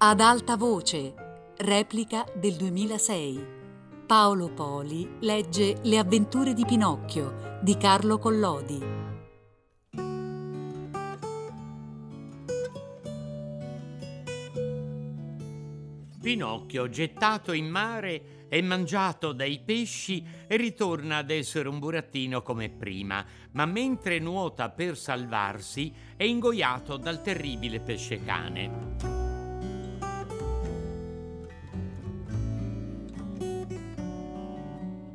Ad alta voce, replica del 2006. Paolo Poli legge Le avventure di Pinocchio di Carlo Collodi. Pinocchio, gettato in mare e mangiato dai pesci, ritorna ad essere un burattino come prima, ma mentre nuota per salvarsi è ingoiato dal terribile pesce cane.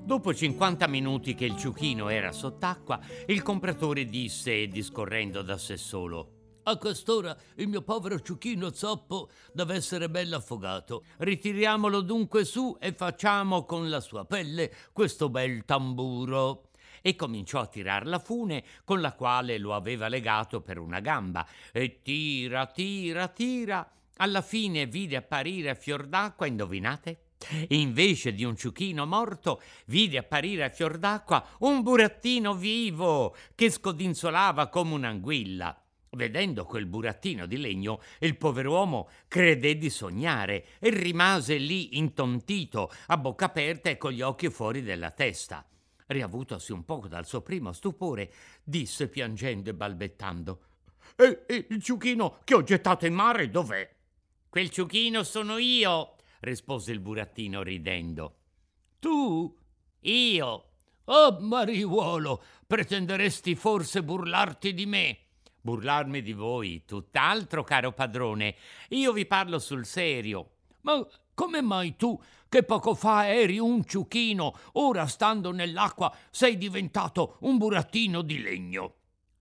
Dopo 50 minuti che il ciuchino era sott'acqua, il compratore disse, discorrendo da sé solo, a quest'ora il mio povero ciuchino zoppo deve essere bello affogato. Ritiriamolo dunque su e facciamo con la sua pelle questo bel tamburo. E cominciò a tirar la fune con la quale lo aveva legato per una gamba. E tira, tira, tira. Alla fine vide apparire a fior d'acqua, indovinate? Invece di un ciuchino morto, vide apparire a fior d'acqua un burattino vivo che scodinzolava come un'anguilla. Vedendo quel burattino di legno, il pover'uomo credé di sognare e rimase lì intontito, a bocca aperta e con gli occhi fuori della testa. Riavutosi un poco dal suo primo stupore, disse piangendo e balbettando: E, e il ciuchino che ho gettato in mare dov'è? Quel ciuchino sono io, rispose il burattino ridendo. Tu? Io. Oh, mariuolo, pretenderesti forse burlarti di me? Burlarmi di voi, tutt'altro, caro padrone. Io vi parlo sul serio. Ma come mai tu, che poco fa eri un ciuchino, ora stando nell'acqua sei diventato un burattino di legno?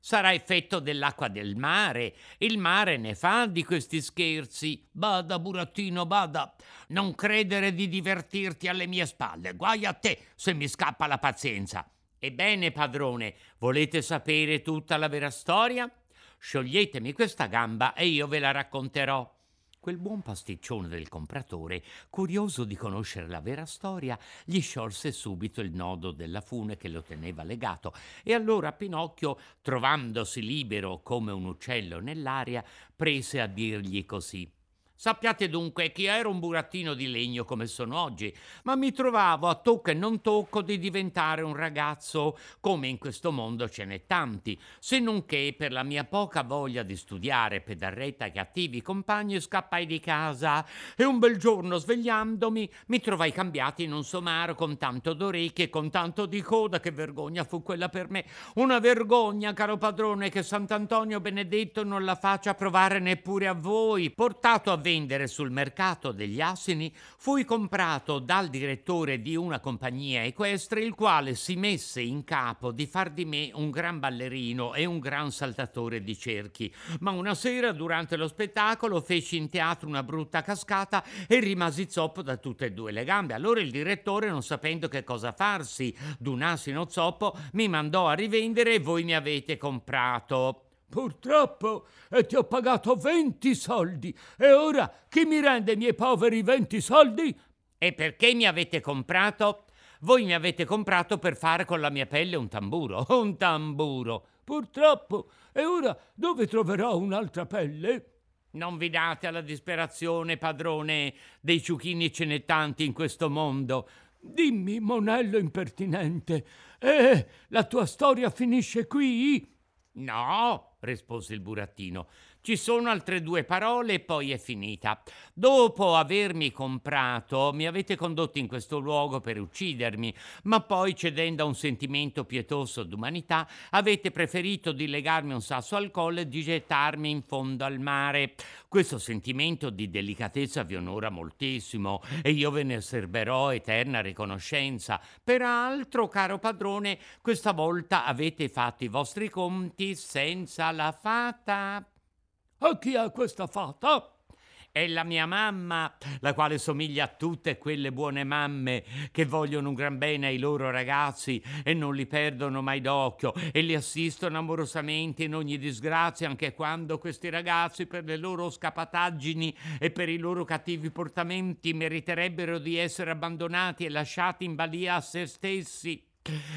Sarà effetto dell'acqua del mare. Il mare ne fa di questi scherzi. Bada, burattino, bada. Non credere di divertirti alle mie spalle. Guai a te se mi scappa la pazienza. Ebbene, padrone, volete sapere tutta la vera storia? Scioglietemi questa gamba e io ve la racconterò. Quel buon pasticcione del compratore, curioso di conoscere la vera storia, gli sciolse subito il nodo della fune che lo teneva legato e allora Pinocchio, trovandosi libero come un uccello nell'aria, prese a dirgli così. Sappiate dunque che io ero un burattino di legno come sono oggi, ma mi trovavo a tocco e non tocco di diventare un ragazzo, come in questo mondo ce n'è tanti, se non che per la mia poca voglia di studiare pedarretta ai cattivi compagni scappai di casa. E un bel giorno svegliandomi mi trovai cambiato in un somaro con tanto d'orecchie e con tanto di coda che vergogna fu quella per me, una vergogna, caro padrone, che Sant'Antonio Benedetto non la faccia provare neppure a voi, portato a vendere sul mercato degli asini, fui comprato dal direttore di una compagnia equestre, il quale si messe in capo di far di me un gran ballerino e un gran saltatore di cerchi. Ma una sera, durante lo spettacolo, feci in teatro una brutta cascata e rimasi zoppo da tutte e due le gambe. Allora il direttore, non sapendo che cosa farsi d'un asino zoppo, mi mandò a rivendere e voi mi avete comprato. Purtroppo e ti ho pagato venti soldi e ora chi mi rende i miei poveri venti soldi? E perché mi avete comprato? Voi mi avete comprato per fare con la mia pelle un tamburo, un tamburo. Purtroppo. E ora dove troverò un'altra pelle? Non vi date alla disperazione, padrone, dei ciuchini ce n'è tanti in questo mondo. Dimmi, monello impertinente, eh, la tua storia finisce qui? No, rispose il burattino. Ci sono altre due parole e poi è finita. Dopo avermi comprato, mi avete condotto in questo luogo per uccidermi, ma poi, cedendo a un sentimento pietoso d'umanità, avete preferito di legarmi un sasso al collo e di gettarmi in fondo al mare. Questo sentimento di delicatezza vi onora moltissimo e io ve ne serberò eterna riconoscenza. Peraltro, caro padrone, questa volta avete fatto i vostri conti senza la fata. A chi è questa fata? È la mia mamma, la quale somiglia a tutte quelle buone mamme che vogliono un gran bene ai loro ragazzi e non li perdono mai d'occhio e li assistono amorosamente in ogni disgrazia, anche quando questi ragazzi, per le loro scapataggini e per i loro cattivi portamenti, meriterebbero di essere abbandonati e lasciati in balia a se stessi.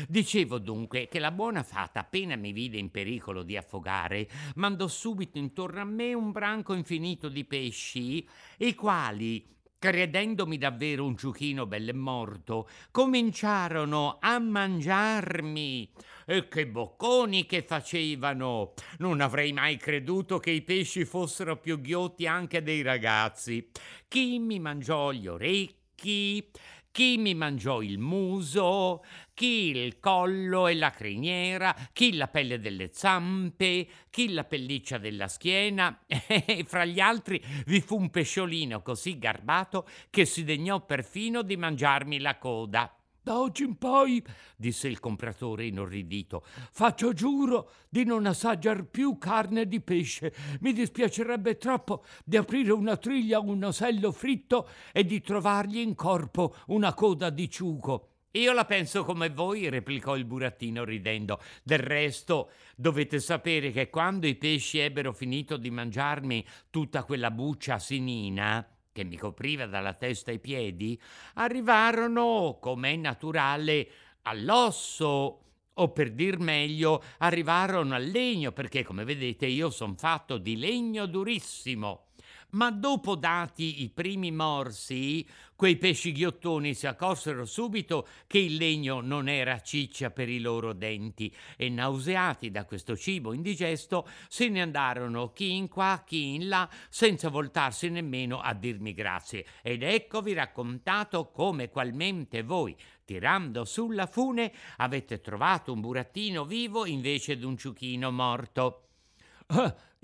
Dicevo dunque che la buona fata, appena mi vide in pericolo di affogare, mandò subito intorno a me un branco infinito di pesci, i quali, credendomi davvero un ciuchino belle morto, cominciarono a mangiarmi. E che bocconi che facevano! Non avrei mai creduto che i pesci fossero più ghiotti anche dei ragazzi. Chi mi mangiò gli orecchi, chi mi mangiò il muso, chi il collo e la criniera, chi la pelle delle zampe, chi la pelliccia della schiena, e fra gli altri vi fu un pesciolino così garbato che si degnò perfino di mangiarmi la coda. Da oggi in poi, disse il compratore inorridito, faccio giuro di non assaggiar più carne di pesce. Mi dispiacerebbe troppo di aprire una triglia a un osello fritto e di trovargli in corpo una coda di ciuco. Io la penso come voi, replicò il burattino ridendo. Del resto, dovete sapere che quando i pesci ebbero finito di mangiarmi tutta quella buccia sinina, che mi copriva dalla testa ai piedi, arrivarono, come è naturale, all'osso, o per dir meglio, arrivarono al legno, perché come vedete io sono fatto di legno durissimo. Ma dopo dati i primi morsi, quei pesci ghiottoni si accorsero subito che il legno non era ciccia per i loro denti e nauseati da questo cibo indigesto se ne andarono chi in qua, chi in là, senza voltarsi nemmeno a dirmi grazie. Ed eccovi raccontato come qualmente voi, tirando sulla fune, avete trovato un burattino vivo invece d'un ciuchino morto.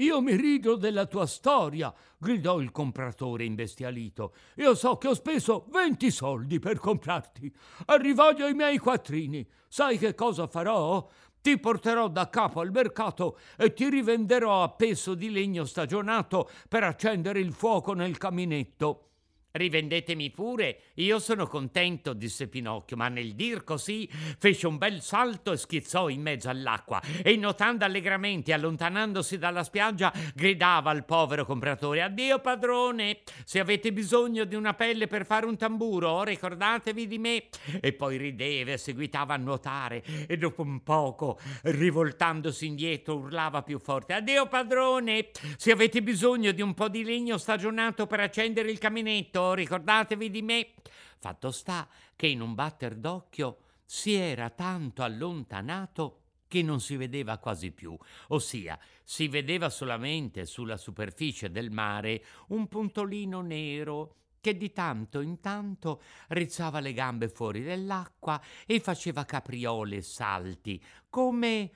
Io mi rido della tua storia, gridò il compratore imbestialito. Io so che ho speso venti soldi per comprarti. Arrivaglio i miei quattrini. Sai che cosa farò? Ti porterò da capo al mercato e ti rivenderò a peso di legno stagionato per accendere il fuoco nel caminetto. Rivendetemi pure, io sono contento, disse Pinocchio, ma nel dir così fece un bel salto e schizzò in mezzo all'acqua. E notando allegramente, allontanandosi dalla spiaggia, gridava al povero compratore: Addio padrone, se avete bisogno di una pelle per fare un tamburo, ricordatevi di me. E poi rideva e seguitava a nuotare. E dopo un poco, rivoltandosi indietro, urlava più forte: Addio padrone, se avete bisogno di un po' di legno stagionato per accendere il caminetto ricordatevi di me. Fatto sta che in un batter d'occhio si era tanto allontanato che non si vedeva quasi più, ossia si vedeva solamente sulla superficie del mare un puntolino nero che di tanto in tanto rizzava le gambe fuori dell'acqua e faceva capriole e salti, come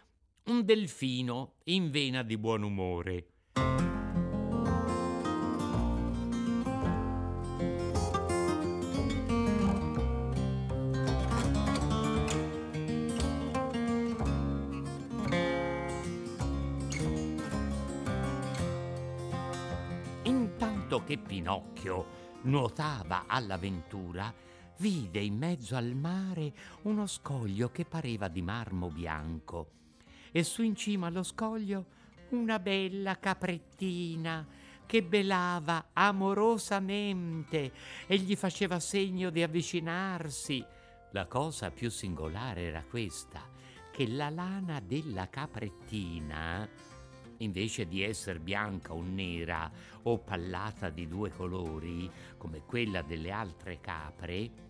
un delfino in vena di buon umore. Che Pinocchio nuotava all'avventura, vide in mezzo al mare uno scoglio che pareva di marmo bianco e su in cima allo scoglio una bella caprettina che belava amorosamente e gli faceva segno di avvicinarsi. La cosa più singolare era questa, che la lana della caprettina invece di essere bianca o nera o pallata di due colori, come quella delle altre capre,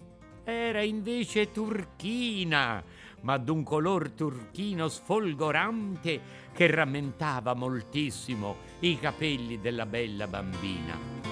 era invece turchina, ma d'un color turchino sfolgorante che rammentava moltissimo i capelli della bella bambina.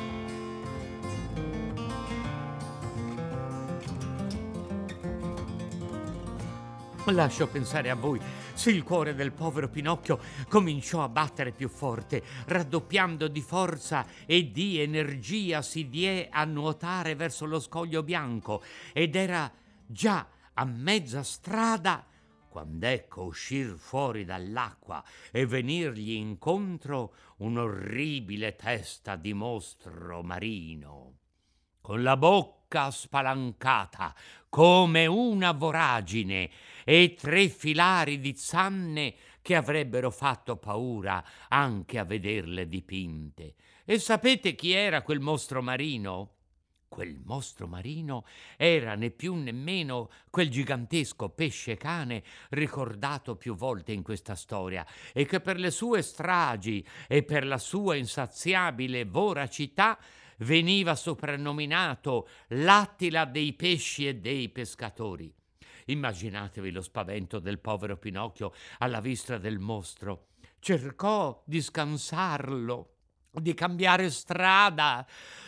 Lascio pensare a voi. Se il cuore del povero Pinocchio cominciò a battere più forte, raddoppiando di forza e di energia si diè a nuotare verso lo scoglio bianco. Ed era già a mezza strada quando ecco uscir fuori dall'acqua e venirgli incontro un'orribile testa di mostro marino, con la bocca spalancata come una voragine e tre filari di zanne che avrebbero fatto paura anche a vederle dipinte. E sapete chi era quel mostro marino? Quel mostro marino era né più né meno quel gigantesco pesce cane ricordato più volte in questa storia e che per le sue stragi e per la sua insaziabile voracità veniva soprannominato l'attila dei pesci e dei pescatori. Immaginatevi lo spavento del povero Pinocchio alla vista del mostro. Cercò di scansarlo, di cambiare strada,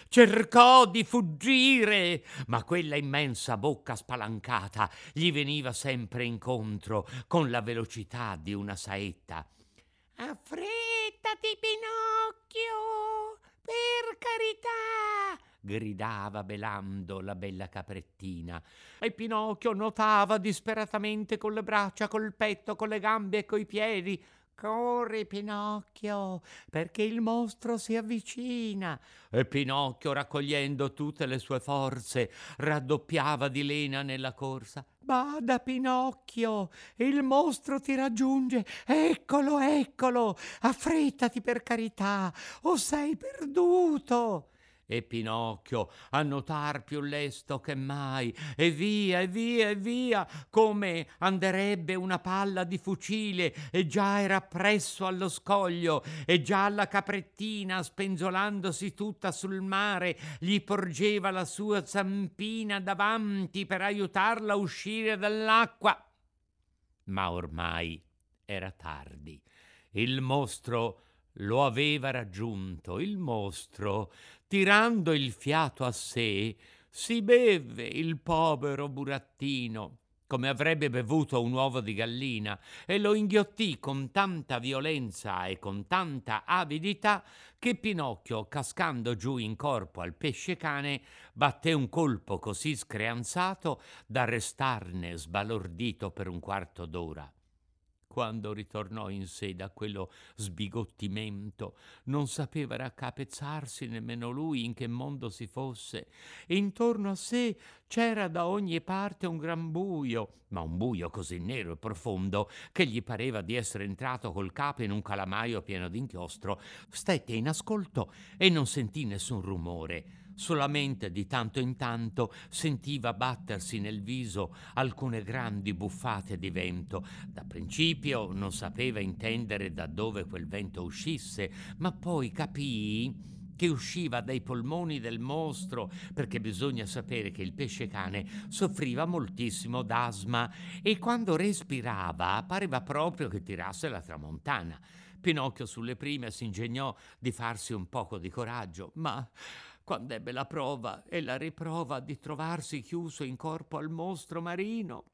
cercò di fuggire, ma quella immensa bocca spalancata gli veniva sempre incontro con la velocità di una saetta. Affrettati, Pinocchio, per carità! Gridava belando la bella caprettina. E Pinocchio nuotava disperatamente con le braccia, col petto, con le gambe e coi piedi. Corri, Pinocchio, perché il mostro si avvicina. E Pinocchio, raccogliendo tutte le sue forze, raddoppiava di lena nella corsa. Bada, Pinocchio, il mostro ti raggiunge. Eccolo, eccolo. Affrettati per carità, o sei perduto e Pinocchio a notar più lesto che mai, e via, e via, e via, come anderebbe una palla di fucile, e già era presso allo scoglio, e già la caprettina, spenzolandosi tutta sul mare, gli porgeva la sua zampina davanti per aiutarla a uscire dall'acqua. Ma ormai era tardi. Il mostro lo aveva raggiunto. Il mostro tirando il fiato a sé, si beve il povero burattino come avrebbe bevuto un uovo di gallina, e lo inghiottì con tanta violenza e con tanta avidità che Pinocchio, cascando giù in corpo al pesce cane, batté un colpo così screanzato da restarne sbalordito per un quarto d'ora quando ritornò in sé da quello sbigottimento, non sapeva raccapezzarsi nemmeno lui in che mondo si fosse. Intorno a sé c'era da ogni parte un gran buio, ma un buio così nero e profondo che gli pareva di essere entrato col capo in un calamaio pieno d'inchiostro. Stette in ascolto e non sentì nessun rumore Solamente di tanto in tanto sentiva battersi nel viso alcune grandi buffate di vento. Da principio non sapeva intendere da dove quel vento uscisse, ma poi capì che usciva dai polmoni del mostro, perché bisogna sapere che il pesce cane soffriva moltissimo d'asma e quando respirava pareva proprio che tirasse la tramontana. Pinocchio sulle prime si ingegnò di farsi un poco di coraggio, ma quando ebbe la prova e la riprova di trovarsi chiuso in corpo al mostro marino.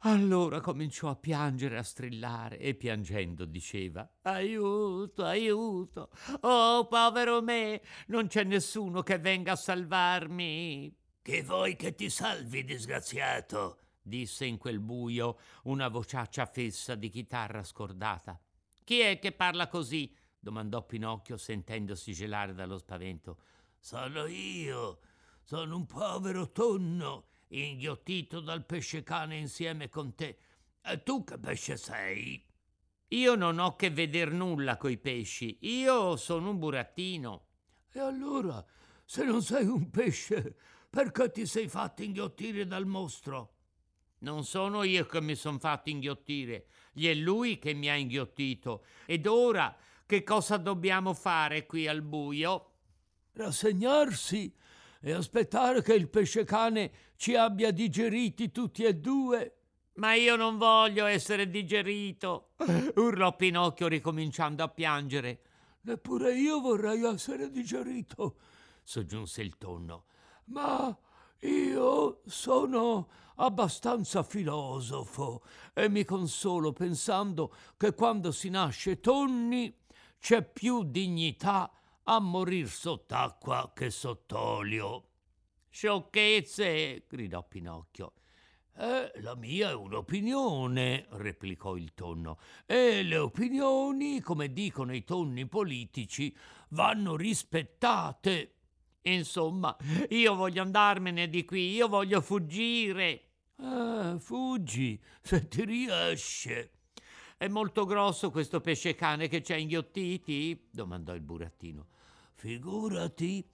Allora cominciò a piangere, a strillare e piangendo diceva Aiuto, aiuto! Oh, povero me! Non c'è nessuno che venga a salvarmi! Che vuoi che ti salvi, disgraziato? disse in quel buio una vociaccia fessa di chitarra scordata. Chi è che parla così? Domandò Pinocchio sentendosi gelare dallo spavento. Sono io, sono un povero tonno inghiottito dal pesce cane insieme con te. E tu che pesce sei? Io non ho che veder nulla coi pesci, io sono un burattino. E allora, se non sei un pesce, perché ti sei fatto inghiottire dal mostro? Non sono io che mi son fatto inghiottire, gli è lui che mi ha inghiottito. Ed ora che cosa dobbiamo fare qui al buio? Rassegnarsi e aspettare che il pesce cane ci abbia digeriti tutti e due. Ma io non voglio essere digerito, urlò Pinocchio ricominciando a piangere. Neppure io vorrei essere digerito, soggiunse il tonno. Ma io sono abbastanza filosofo e mi consolo pensando che quando si nasce tonni c'è più dignità a morir sott'acqua che sott'olio. Sciocchezze! gridò Pinocchio. Eh, la mia è un'opinione, replicò il tonno, e le opinioni, come dicono i tonni politici, vanno rispettate. Insomma, io voglio andarmene di qui, io voglio fuggire. Eh, fuggi, se ti riesce. È molto grosso questo pesce cane che ci ha inghiottiti? domandò il burattino. Figurati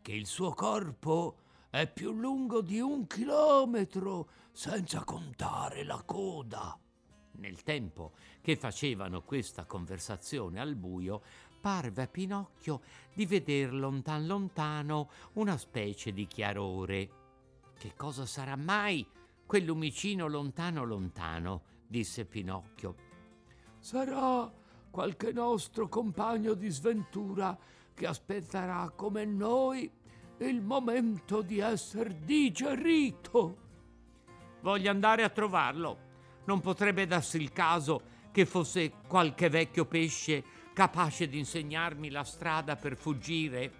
che il suo corpo è più lungo di un chilometro, senza contare la coda. Nel tempo che facevano questa conversazione al buio, parve a Pinocchio di veder lontan lontano una specie di chiarore. Che cosa sarà mai quel lumicino lontano lontano? disse Pinocchio. Sarà qualche nostro compagno di sventura che aspetterà come noi il momento di essere digerito. Voglio andare a trovarlo. Non potrebbe darsi il caso che fosse qualche vecchio pesce capace di insegnarmi la strada per fuggire?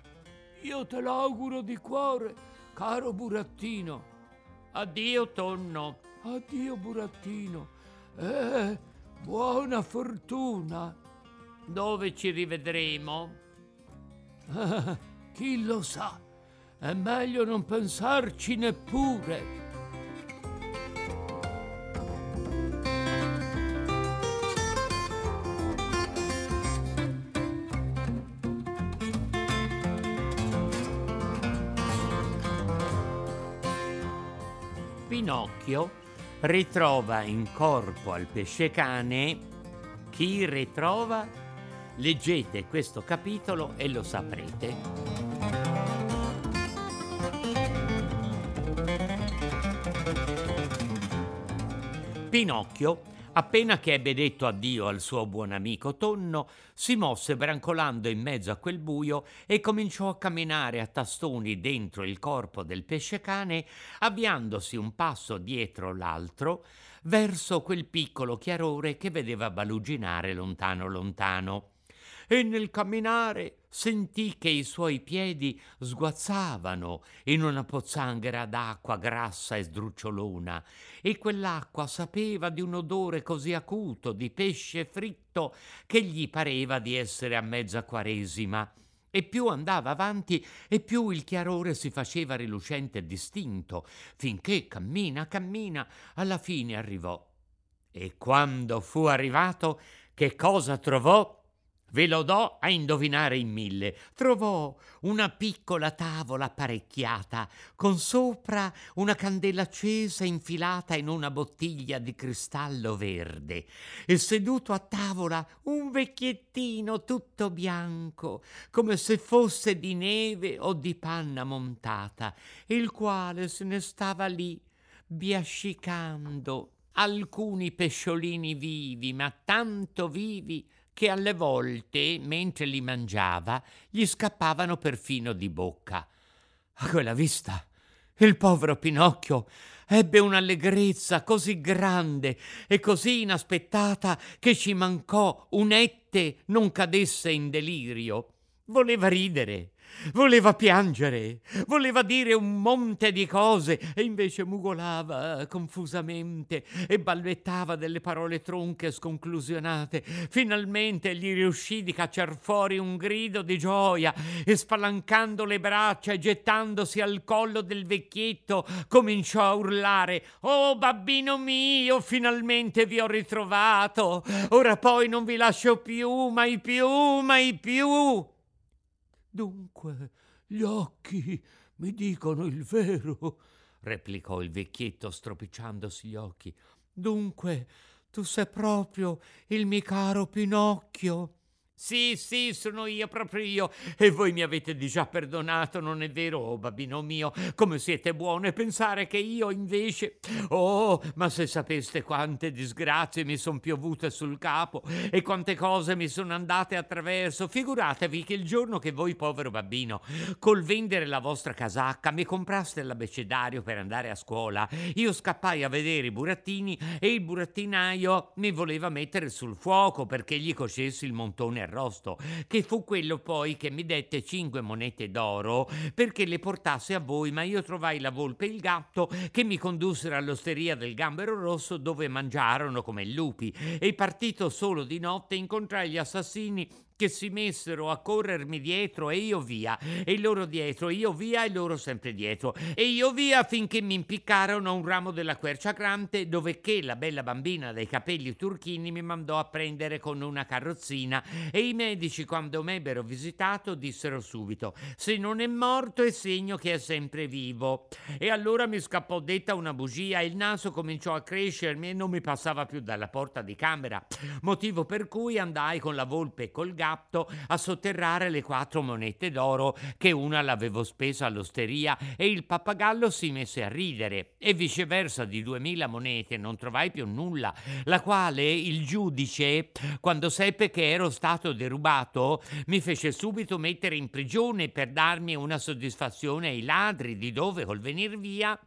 Io te l'auguro di cuore, caro burattino. Addio, tonno. Addio, burattino. Eh, buona fortuna. Dove ci rivedremo? Chi lo sa? È meglio non pensarci neppure. Pinocchio ritrova in corpo al pesce cane. Chi ritrova? Leggete questo capitolo e lo saprete. Pinocchio Appena che ebbe detto addio al suo buon amico Tonno, si mosse brancolando in mezzo a quel buio e cominciò a camminare a tastoni dentro il corpo del pesce-cane, avviandosi un passo dietro l'altro verso quel piccolo chiarore che vedeva baluginare lontano lontano. E nel camminare sentì che i suoi piedi sguazzavano in una pozzanghera d'acqua grassa e sdrucciolona e quell'acqua sapeva di un odore così acuto di pesce fritto che gli pareva di essere a mezza quaresima. E più andava avanti e più il chiarore si faceva rilucente e distinto, finché cammina, cammina, alla fine arrivò. E quando fu arrivato, che cosa trovò? Ve lo do a indovinare in mille. Trovò una piccola tavola apparecchiata, con sopra una candela accesa infilata in una bottiglia di cristallo verde, e seduto a tavola un vecchiettino tutto bianco, come se fosse di neve o di panna montata, il quale se ne stava lì, biascicando alcuni pesciolini vivi, ma tanto vivi che alle volte, mentre li mangiava, gli scappavano perfino di bocca. A quella vista, il povero Pinocchio ebbe un'allegrezza così grande e così inaspettata che ci mancò un'ette non cadesse in delirio. Voleva ridere, Voleva piangere, voleva dire un monte di cose e invece mugolava confusamente e balbettava delle parole tronche e sconclusionate. Finalmente gli riuscì di cacciar fuori un grido di gioia e spalancando le braccia e gettandosi al collo del vecchietto cominciò a urlare Oh babbino mio, finalmente vi ho ritrovato. Ora poi non vi lascio più, mai più, mai più. Dunque, gli occhi mi dicono il vero, replicò il vecchietto stropicciandosi gli occhi. Dunque, tu sei proprio il mio caro Pinocchio. Sì, sì, sono io, proprio io. E voi mi avete già perdonato, non è vero, oh babbino mio? Come siete buono e pensare che io invece... Oh, ma se sapeste quante disgrazie mi sono piovute sul capo e quante cose mi sono andate attraverso, figuratevi che il giorno che voi, povero babbino, col vendere la vostra casacca mi compraste l'abecedario per andare a scuola, io scappai a vedere i burattini e il burattinaio mi voleva mettere sul fuoco perché gli cocessi il montone arrosto, che fu quello poi che mi dette cinque monete d'oro perché le portasse a voi, ma io trovai la volpe e il gatto che mi condussero all'osteria del Gambero Rosso dove mangiarono come lupi. E partito solo di notte incontrai gli assassini che si messero a corrermi dietro e io via, e loro dietro, io via e loro sempre dietro, e io via finché mi impiccarono a un ramo della quercia grande dove che la bella bambina dai capelli turchini mi mandò a prendere con una carrozzina e i medici quando m'ebbero visitato dissero subito se non è morto è segno che è sempre vivo. E allora mi scappò detta una bugia il naso cominciò a crescermi e non mi passava più dalla porta di camera, motivo per cui andai con la volpe e col gatto gatto a sotterrare le quattro monete d'oro che una l'avevo spesa all'osteria e il pappagallo si mise a ridere. E viceversa di duemila monete non trovai più nulla, la quale il giudice, quando seppe che ero stato derubato, mi fece subito mettere in prigione per darmi una soddisfazione ai ladri di dove col venir via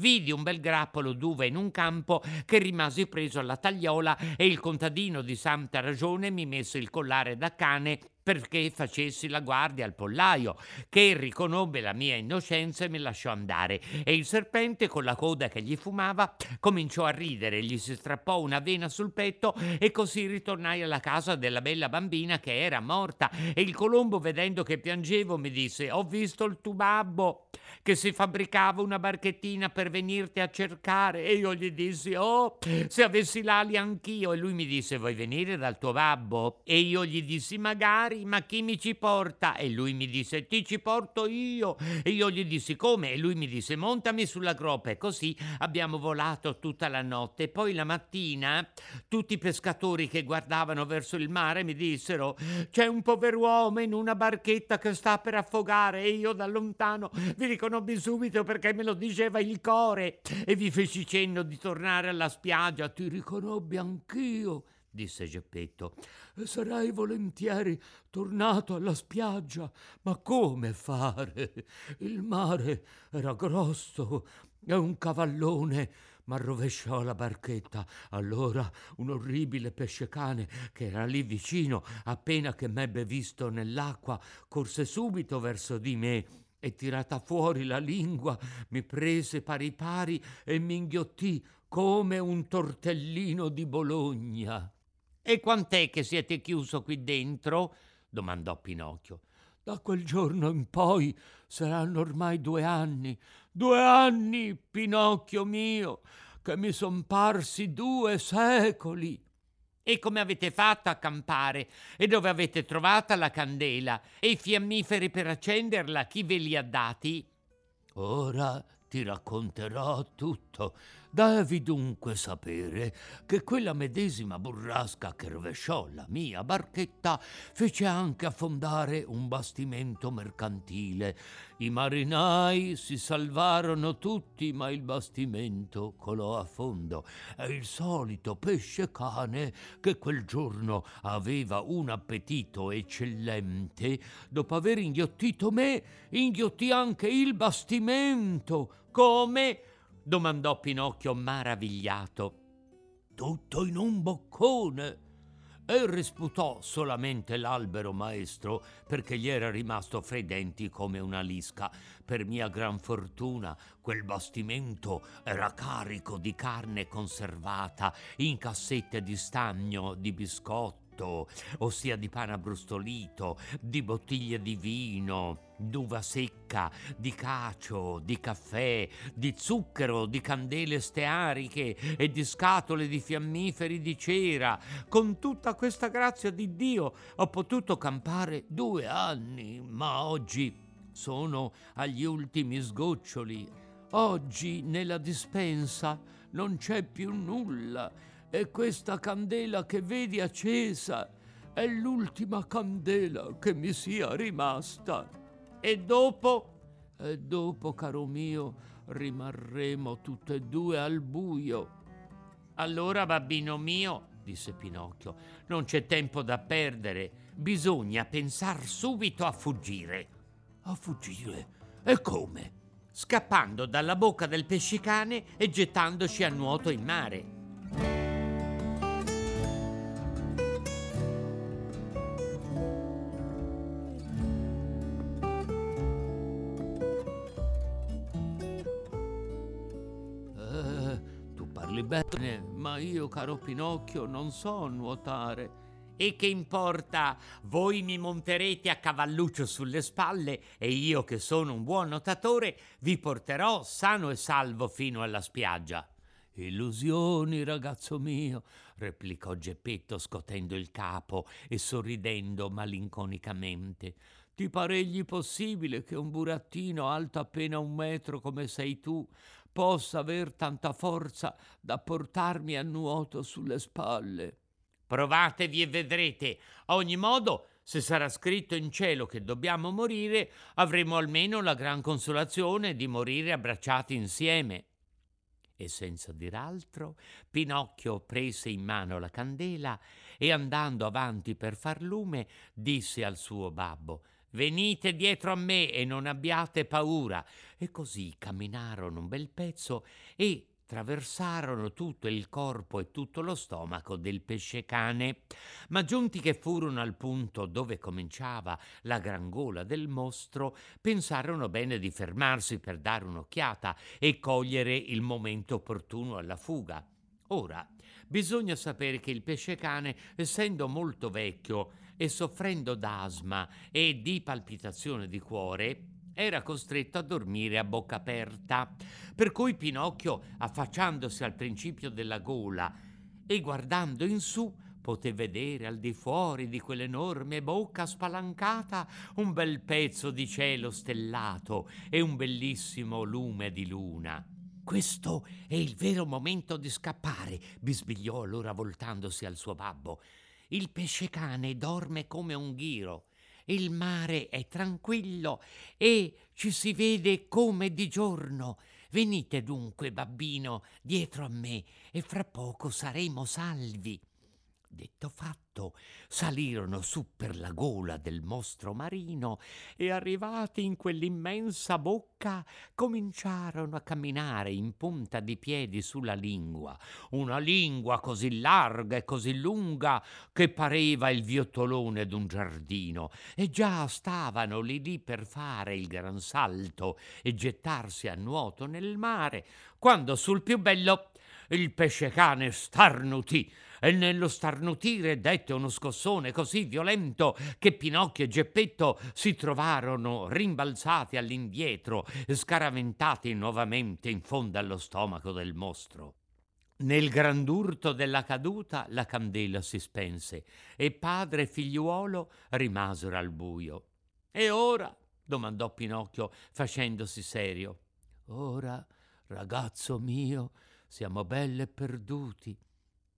vidi un bel grappolo d'uva in un campo che rimasi preso alla tagliola e il contadino di santa ragione mi mise il collare da cane perché facessi la guardia al pollaio, che riconobbe la mia innocenza e mi lasciò andare. E il serpente, con la coda che gli fumava, cominciò a ridere, gli si strappò una vena sul petto e così ritornai alla casa della bella bambina che era morta. E il colombo, vedendo che piangevo, mi disse: Ho visto il tuo babbo che si fabbricava una barchettina per venirti a cercare. E io gli dissi: Oh, se avessi l'ali anch'io. E lui mi disse: Vuoi venire dal tuo babbo? E io gli dissi: Magari ma chi mi ci porta? E lui mi disse, ti ci porto io. E io gli dissi, come? E lui mi disse, montami sulla groppa. E così abbiamo volato tutta la notte. Poi la mattina tutti i pescatori che guardavano verso il mare mi dissero, c'è un pover'uomo in una barchetta che sta per affogare. E io da lontano vi riconobbi subito perché me lo diceva il core. E vi feci cenno di tornare alla spiaggia. Ti riconobbi anch'io disse Geppetto, sarei volentieri tornato alla spiaggia, ma come fare? Il mare era grosso e un cavallone m'arrovesciò la barchetta. Allora un orribile pesce-cane che era lì vicino, appena che m'ebbe visto nell'acqua, corse subito verso di me e tirata fuori la lingua mi prese pari pari e mi inghiottì come un tortellino di Bologna. E quant'è che siete chiuso qui dentro? domandò Pinocchio. Da quel giorno in poi saranno ormai due anni. Due anni, Pinocchio mio, che mi son parsi due secoli. E come avete fatto a campare? E dove avete trovata la candela? E i fiammiferi per accenderla? Chi ve li ha dati? Ora ti racconterò tutto. Devi dunque sapere che quella medesima burrasca che rovesciò la mia barchetta fece anche affondare un bastimento mercantile. I marinai si salvarono tutti, ma il bastimento colò a fondo e il solito pesce cane che quel giorno aveva un appetito eccellente, dopo aver inghiottito me, inghiottì anche il bastimento. Come? Domandò Pinocchio maravigliato. Tutto in un boccone. E risputò solamente l'albero maestro perché gli era rimasto fra i denti come una lisca. Per mia gran fortuna quel bastimento era carico di carne conservata in cassette di stagno, di biscotti frutto, ossia di pane abbrustolito, di bottiglie di vino, d'uva secca, di cacio, di caffè, di zucchero, di candele steariche e di scatole di fiammiferi di cera. Con tutta questa grazia di Dio ho potuto campare due anni, ma oggi sono agli ultimi sgoccioli. Oggi nella dispensa non c'è più nulla e questa candela che vedi accesa è l'ultima candela che mi sia rimasta. E dopo? E dopo, caro mio, rimarremo tutte e due al buio. Allora, babbino mio, disse Pinocchio, non c'è tempo da perdere. Bisogna pensar subito a fuggire. A fuggire? E come? Scappando dalla bocca del pescicane e gettandoci a nuoto in mare. Bene, ma io, caro Pinocchio, non so nuotare. E che importa? Voi mi monterete a cavalluccio sulle spalle e io, che sono un buon nuotatore, vi porterò sano e salvo fino alla spiaggia. Illusioni, ragazzo mio, replicò Geppetto scotendo il capo e sorridendo malinconicamente. Ti paregli possibile che un burattino alto appena un metro come sei tu possa aver tanta forza da portarmi a nuoto sulle spalle? Provatevi e vedrete. A ogni modo, se sarà scritto in cielo che dobbiamo morire, avremo almeno la gran consolazione di morire abbracciati insieme. E senza dir altro, Pinocchio prese in mano la candela e andando avanti per far lume, disse al suo babbo Venite dietro a me e non abbiate paura. E così camminarono un bel pezzo e traversarono tutto il corpo e tutto lo stomaco del pesce cane, ma giunti che furono al punto dove cominciava la gran gola del mostro, pensarono bene di fermarsi per dare un'occhiata e cogliere il momento opportuno alla fuga. Ora, bisogna sapere che il pesce cane, essendo molto vecchio e soffrendo d'asma e di palpitazione di cuore, era costretto a dormire a bocca aperta, per cui Pinocchio, affacciandosi al principio della gola e guardando in su, poté vedere al di fuori di quell'enorme bocca spalancata un bel pezzo di cielo stellato e un bellissimo lume di luna. Questo è il vero momento di scappare, bisbigliò allora voltandosi al suo babbo. Il pesce cane dorme come un ghiro il mare è tranquillo e ci si vede come di giorno. Venite dunque, babbino, dietro a me e fra poco saremo salvi. Detto fatto, salirono su per la gola del mostro marino e arrivati in quell'immensa bocca cominciarono a camminare in punta di piedi sulla lingua, una lingua così larga e così lunga che pareva il viottolone d'un giardino e già stavano lì lì per fare il gran salto e gettarsi a nuoto nel mare quando sul più bello il pesce cane starnutì e nello starnutire dette uno scossone così violento che Pinocchio e Geppetto si trovarono rimbalzati all'indietro, scaraventati nuovamente in fondo allo stomaco del mostro. Nel grandurto della caduta la candela si spense e padre e figliuolo rimasero al buio. E ora? domandò Pinocchio facendosi serio. Ora, ragazzo mio, siamo belle perduti.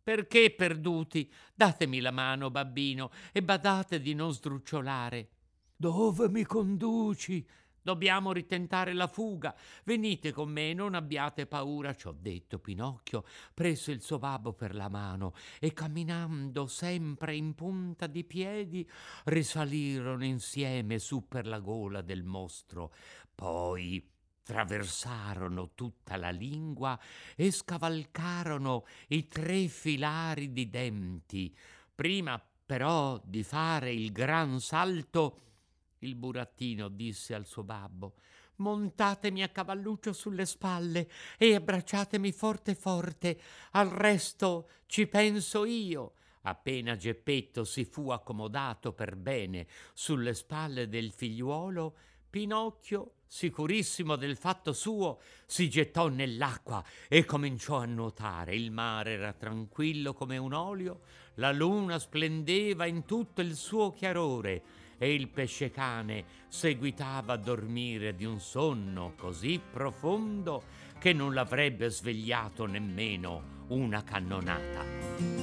Perché perduti? Datemi la mano, babbino, e badate di non sdrucciolare. Dove mi conduci? Dobbiamo ritentare la fuga. Venite con me, non abbiate paura, ci ho detto Pinocchio. Prese il suo babbo per la mano e camminando sempre in punta di piedi risalirono insieme su per la gola del mostro. Poi traversarono tutta la lingua e scavalcarono i tre filari di denti. Prima però di fare il gran salto, il burattino disse al suo babbo Montatemi a cavalluccio sulle spalle e abbracciatemi forte forte, al resto ci penso io. Appena Geppetto si fu accomodato per bene sulle spalle del figliuolo, Pinocchio, sicurissimo del fatto suo, si gettò nell'acqua e cominciò a nuotare. Il mare era tranquillo come un olio, la luna splendeva in tutto il suo chiarore e il pesce cane seguitava a dormire di un sonno così profondo che non l'avrebbe svegliato nemmeno una cannonata.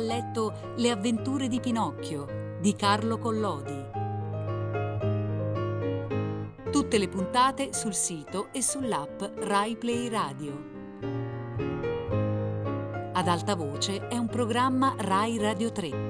Letto Le avventure di Pinocchio di Carlo Collodi. Tutte le puntate sul sito e sull'app Rai Play Radio. Ad alta voce è un programma Rai Radio 3.